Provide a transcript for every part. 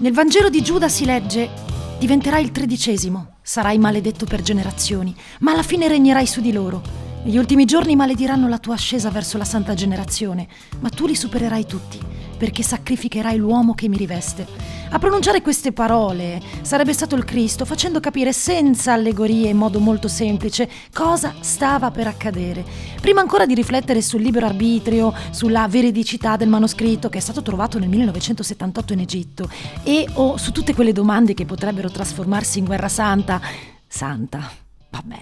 Nel Vangelo di Giuda si legge Diventerai il tredicesimo, sarai maledetto per generazioni, ma alla fine regnerai su di loro. Gli ultimi giorni malediranno la tua ascesa verso la santa generazione, ma tu li supererai tutti perché sacrificherai l'uomo che mi riveste. A pronunciare queste parole sarebbe stato il Cristo, facendo capire senza allegorie in modo molto semplice cosa stava per accadere. Prima ancora di riflettere sul libero arbitrio, sulla veridicità del manoscritto che è stato trovato nel 1978 in Egitto e o su tutte quelle domande che potrebbero trasformarsi in guerra santa. Santa, vabbè.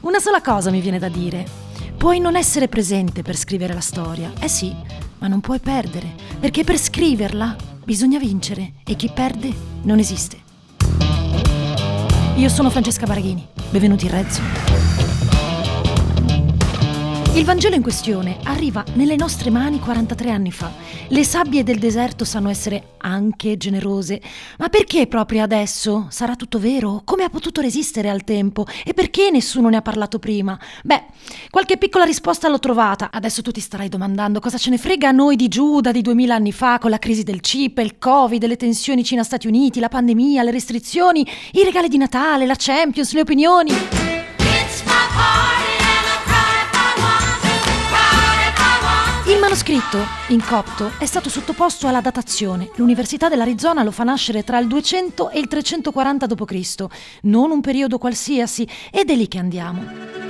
Una sola cosa mi viene da dire. Puoi non essere presente per scrivere la storia, eh sì, ma non puoi perdere, perché per scriverla bisogna vincere e chi perde non esiste. Io sono Francesca Baraghini, benvenuti in Rezzo. Il Vangelo in questione arriva nelle nostre mani 43 anni fa. Le sabbie del deserto sanno essere anche generose, ma perché proprio adesso? Sarà tutto vero? Come ha potuto resistere al tempo? E perché nessuno ne ha parlato prima? Beh, qualche piccola risposta l'ho trovata. Adesso tu ti starai domandando cosa ce ne frega a noi di Giuda di 2000 anni fa con la crisi del chip, il Covid, le tensioni Cina-Stati Uniti, la pandemia, le restrizioni, i regali di Natale, la Champions, le opinioni. Manoscritto, in copto, è stato sottoposto alla datazione. L'Università dell'Arizona lo fa nascere tra il 200 e il 340 d.C., non un periodo qualsiasi, ed è lì che andiamo.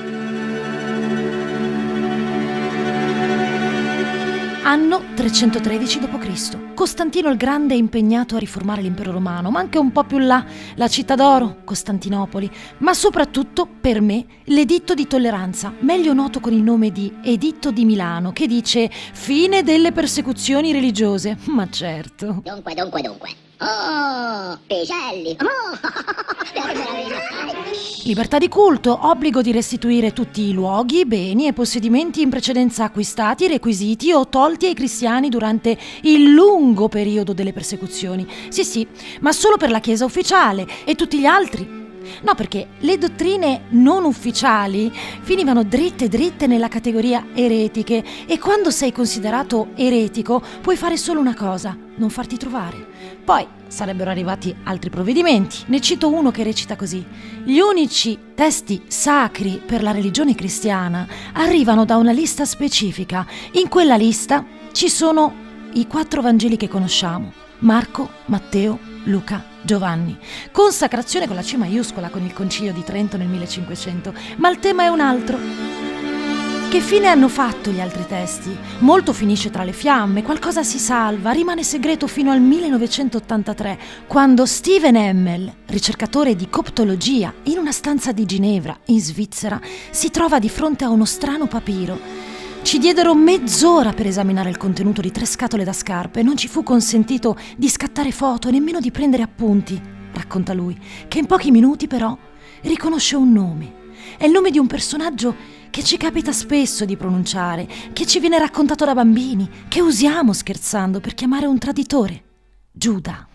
Anno 313 d.C. Costantino il Grande è impegnato a riformare l'impero romano, ma anche un po' più là, la città d'oro, Costantinopoli, ma soprattutto, per me, l'editto di tolleranza, meglio noto con il nome di Editto di Milano, che dice fine delle persecuzioni religiose. Ma certo. Dunque, dunque, dunque. Oh, piselli. Oh, Libertà di culto, obbligo di restituire tutti i luoghi, beni e possedimenti in precedenza acquistati, requisiti o tolti ai cristiani durante il lungo periodo delle persecuzioni. Sì, sì, ma solo per la Chiesa ufficiale e tutti gli altri No, perché le dottrine non ufficiali finivano dritte dritte nella categoria eretiche e quando sei considerato eretico puoi fare solo una cosa, non farti trovare. Poi sarebbero arrivati altri provvedimenti. Ne cito uno che recita così. Gli unici testi sacri per la religione cristiana arrivano da una lista specifica. In quella lista ci sono i quattro Vangeli che conosciamo. Marco, Matteo, Luca, Giovanni. Consacrazione con la C maiuscola con il Concilio di Trento nel 1500, ma il tema è un altro. Che fine hanno fatto gli altri testi? Molto finisce tra le fiamme, qualcosa si salva, rimane segreto fino al 1983, quando Steven Hemmel, ricercatore di coptologia, in una stanza di Ginevra, in Svizzera, si trova di fronte a uno strano papiro. Ci diedero mezz'ora per esaminare il contenuto di tre scatole da scarpe e non ci fu consentito di scattare foto e nemmeno di prendere appunti, racconta lui, che in pochi minuti però riconosce un nome. È il nome di un personaggio che ci capita spesso di pronunciare, che ci viene raccontato da bambini, che usiamo scherzando per chiamare un traditore. Giuda.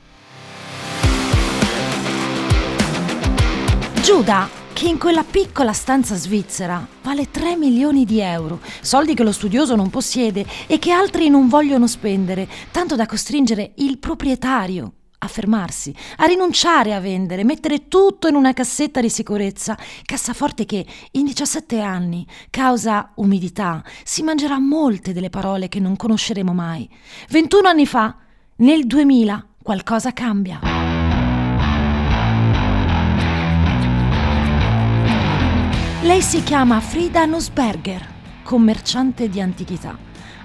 Giuda, che in quella piccola stanza svizzera vale 3 milioni di euro, soldi che lo studioso non possiede e che altri non vogliono spendere, tanto da costringere il proprietario a fermarsi, a rinunciare a vendere, mettere tutto in una cassetta di sicurezza, cassaforte che in 17 anni, causa umidità, si mangerà molte delle parole che non conosceremo mai. 21 anni fa, nel 2000, qualcosa cambia. Lei si chiama Frida Nussberger, commerciante di antichità.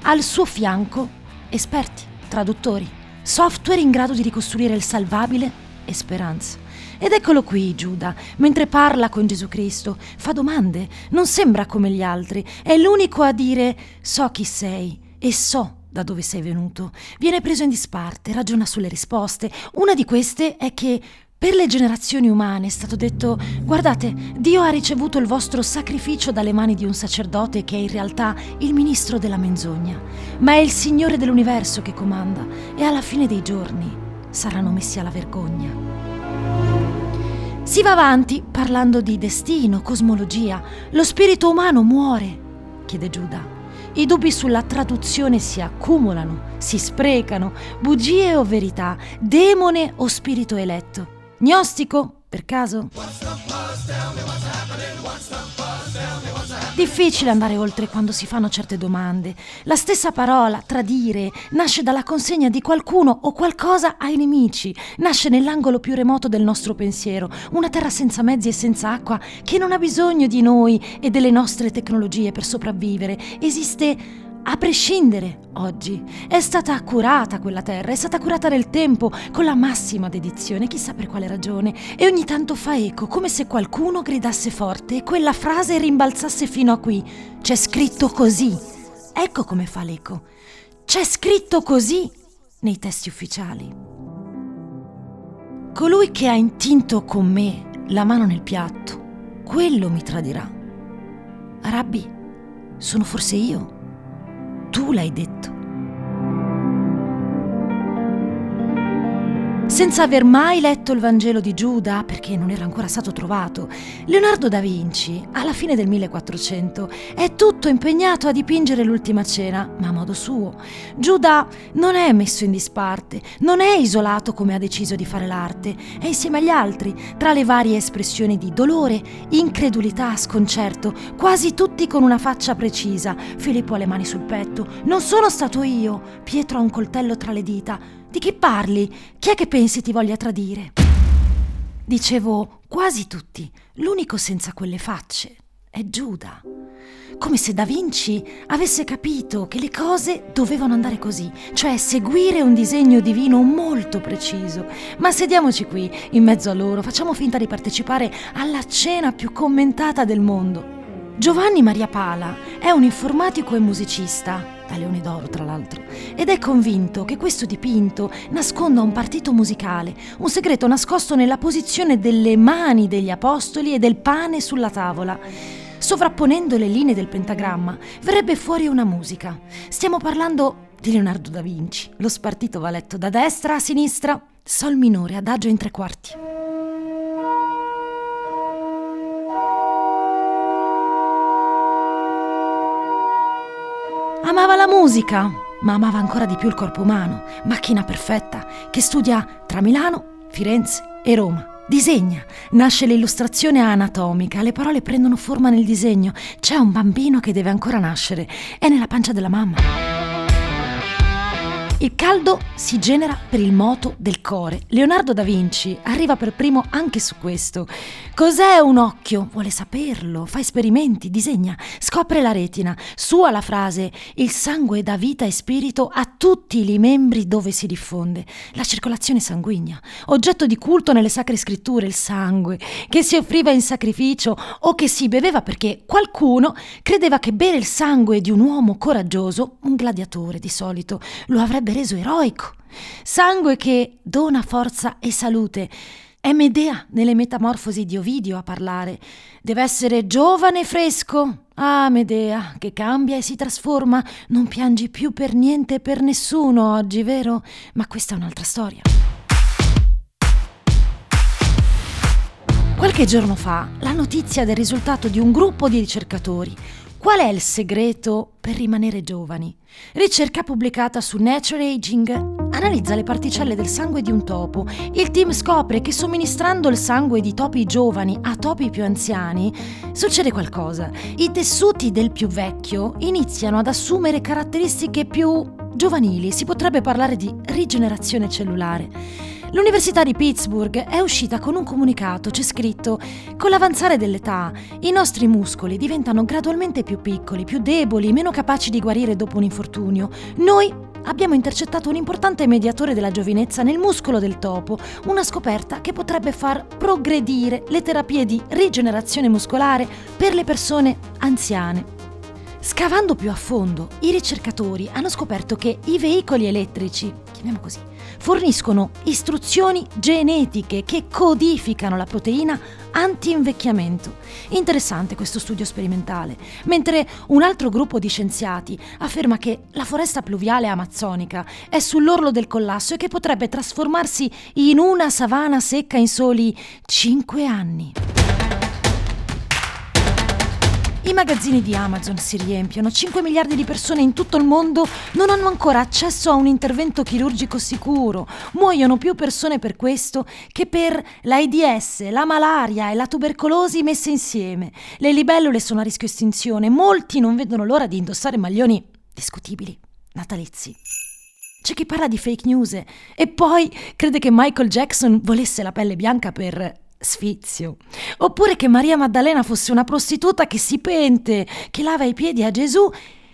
Al suo fianco esperti, traduttori, software in grado di ricostruire il salvabile e speranza. Ed eccolo qui Giuda, mentre parla con Gesù Cristo, fa domande, non sembra come gli altri, è l'unico a dire so chi sei e so da dove sei venuto. Viene preso in disparte, ragiona sulle risposte. Una di queste è che per le generazioni umane è stato detto, guardate, Dio ha ricevuto il vostro sacrificio dalle mani di un sacerdote che è in realtà il ministro della menzogna, ma è il Signore dell'universo che comanda e alla fine dei giorni saranno messi alla vergogna. Si va avanti parlando di destino, cosmologia. Lo spirito umano muore, chiede Giuda. I dubbi sulla traduzione si accumulano, si sprecano, bugie o verità, demone o spirito eletto. Gnostico, per caso? Difficile andare oltre quando si fanno certe domande. La stessa parola, tradire, nasce dalla consegna di qualcuno o qualcosa ai nemici, nasce nell'angolo più remoto del nostro pensiero, una terra senza mezzi e senza acqua che non ha bisogno di noi e delle nostre tecnologie per sopravvivere. Esiste a prescindere oggi. È stata curata quella terra, è stata curata nel tempo, con la massima dedizione, chissà per quale ragione, e ogni tanto fa eco, come se qualcuno gridasse forte e quella frase rimbalzasse fino a qui. C'è scritto così. Ecco come fa l'eco. C'è scritto così nei testi ufficiali. Colui che ha intinto con me la mano nel piatto, quello mi tradirà. Rabbi, sono forse io? Tu l'hai detto. Senza aver mai letto il Vangelo di Giuda, perché non era ancora stato trovato, Leonardo da Vinci, alla fine del 1400, è tutto impegnato a dipingere l'ultima cena, ma a modo suo. Giuda non è messo in disparte, non è isolato come ha deciso di fare l'arte, è insieme agli altri, tra le varie espressioni di dolore, incredulità, sconcerto, quasi tutti con una faccia precisa. Filippo ha le mani sul petto. Non sono stato io. Pietro ha un coltello tra le dita. Di chi parli? Chi è che pensi ti voglia tradire? Dicevo quasi tutti, l'unico senza quelle facce è Giuda. Come se Da Vinci avesse capito che le cose dovevano andare così, cioè seguire un disegno divino molto preciso. Ma sediamoci qui, in mezzo a loro, facciamo finta di partecipare alla cena più commentata del mondo. Giovanni Maria Pala è un informatico e musicista, da Leone d'Oro tra l'altro, ed è convinto che questo dipinto nasconda un partito musicale, un segreto nascosto nella posizione delle mani degli apostoli e del pane sulla tavola. Sovrapponendo le linee del pentagramma verrebbe fuori una musica. Stiamo parlando di Leonardo da Vinci. Lo spartito va letto da destra a sinistra, sol minore, adagio in tre quarti. Amava la musica, ma amava ancora di più il corpo umano, macchina perfetta, che studia tra Milano, Firenze e Roma. Disegna, nasce l'illustrazione anatomica, le parole prendono forma nel disegno, c'è un bambino che deve ancora nascere, è nella pancia della mamma. Il caldo si genera per il moto del core. Leonardo da Vinci arriva per primo anche su questo. Cos'è un occhio? Vuole saperlo, fa esperimenti, disegna, scopre la retina. Sua la frase: il sangue dà vita e spirito a tutti i membri dove si diffonde. La circolazione sanguigna, oggetto di culto nelle sacre scritture, il sangue, che si offriva in sacrificio o che si beveva perché qualcuno credeva che bere il sangue di un uomo coraggioso, un gladiatore di solito, lo avrebbe reso eroico. Sangue che dona forza e salute. È Medea nelle metamorfosi di Ovidio a parlare. Deve essere giovane e fresco. Ah, Medea, che cambia e si trasforma. Non piangi più per niente e per nessuno oggi, vero? Ma questa è un'altra storia. Qualche giorno fa, la notizia del risultato di un gruppo di ricercatori Qual è il segreto per rimanere giovani? Ricerca pubblicata su Nature Aging analizza le particelle del sangue di un topo. Il team scopre che somministrando il sangue di topi giovani a topi più anziani succede qualcosa. I tessuti del più vecchio iniziano ad assumere caratteristiche più giovanili, si potrebbe parlare di rigenerazione cellulare. L'Università di Pittsburgh è uscita con un comunicato, c'è scritto, con l'avanzare dell'età i nostri muscoli diventano gradualmente più piccoli, più deboli, meno capaci di guarire dopo un infortunio. Noi abbiamo intercettato un importante mediatore della giovinezza nel muscolo del topo, una scoperta che potrebbe far progredire le terapie di rigenerazione muscolare per le persone anziane. Scavando più a fondo, i ricercatori hanno scoperto che i veicoli elettrici, chiamiamo così, forniscono istruzioni genetiche che codificano la proteina anti-invecchiamento. Interessante questo studio sperimentale, mentre un altro gruppo di scienziati afferma che la foresta pluviale amazzonica è sull'orlo del collasso e che potrebbe trasformarsi in una savana secca in soli 5 anni. I magazzini di Amazon si riempiono, 5 miliardi di persone in tutto il mondo non hanno ancora accesso a un intervento chirurgico sicuro, muoiono più persone per questo che per l'AIDS, la malaria e la tubercolosi messe insieme. Le libellule sono a rischio estinzione, molti non vedono l'ora di indossare maglioni discutibili, natalizi. C'è chi parla di fake news e poi crede che Michael Jackson volesse la pelle bianca per sfizio. Oppure che Maria Maddalena fosse una prostituta che si pente, che lava i piedi a Gesù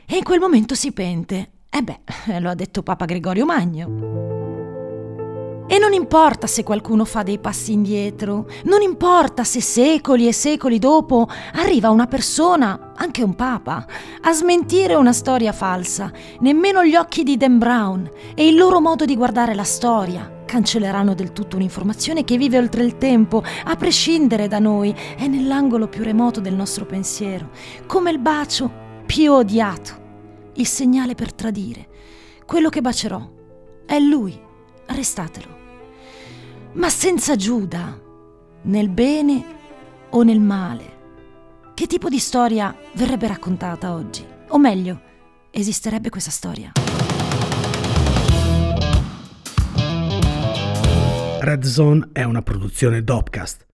e in quel momento si pente. E beh, lo ha detto Papa Gregorio Magno. E non importa se qualcuno fa dei passi indietro, non importa se secoli e secoli dopo arriva una persona, anche un papa, a smentire una storia falsa, nemmeno gli occhi di Dan Brown e il loro modo di guardare la storia cancelleranno del tutto un'informazione che vive oltre il tempo, a prescindere da noi, è nell'angolo più remoto del nostro pensiero, come il bacio più odiato, il segnale per tradire. Quello che bacerò è lui, arrestatelo. Ma senza Giuda, nel bene o nel male. Che tipo di storia verrebbe raccontata oggi? O meglio, esisterebbe questa storia? Red Zone è una produzione Dopcast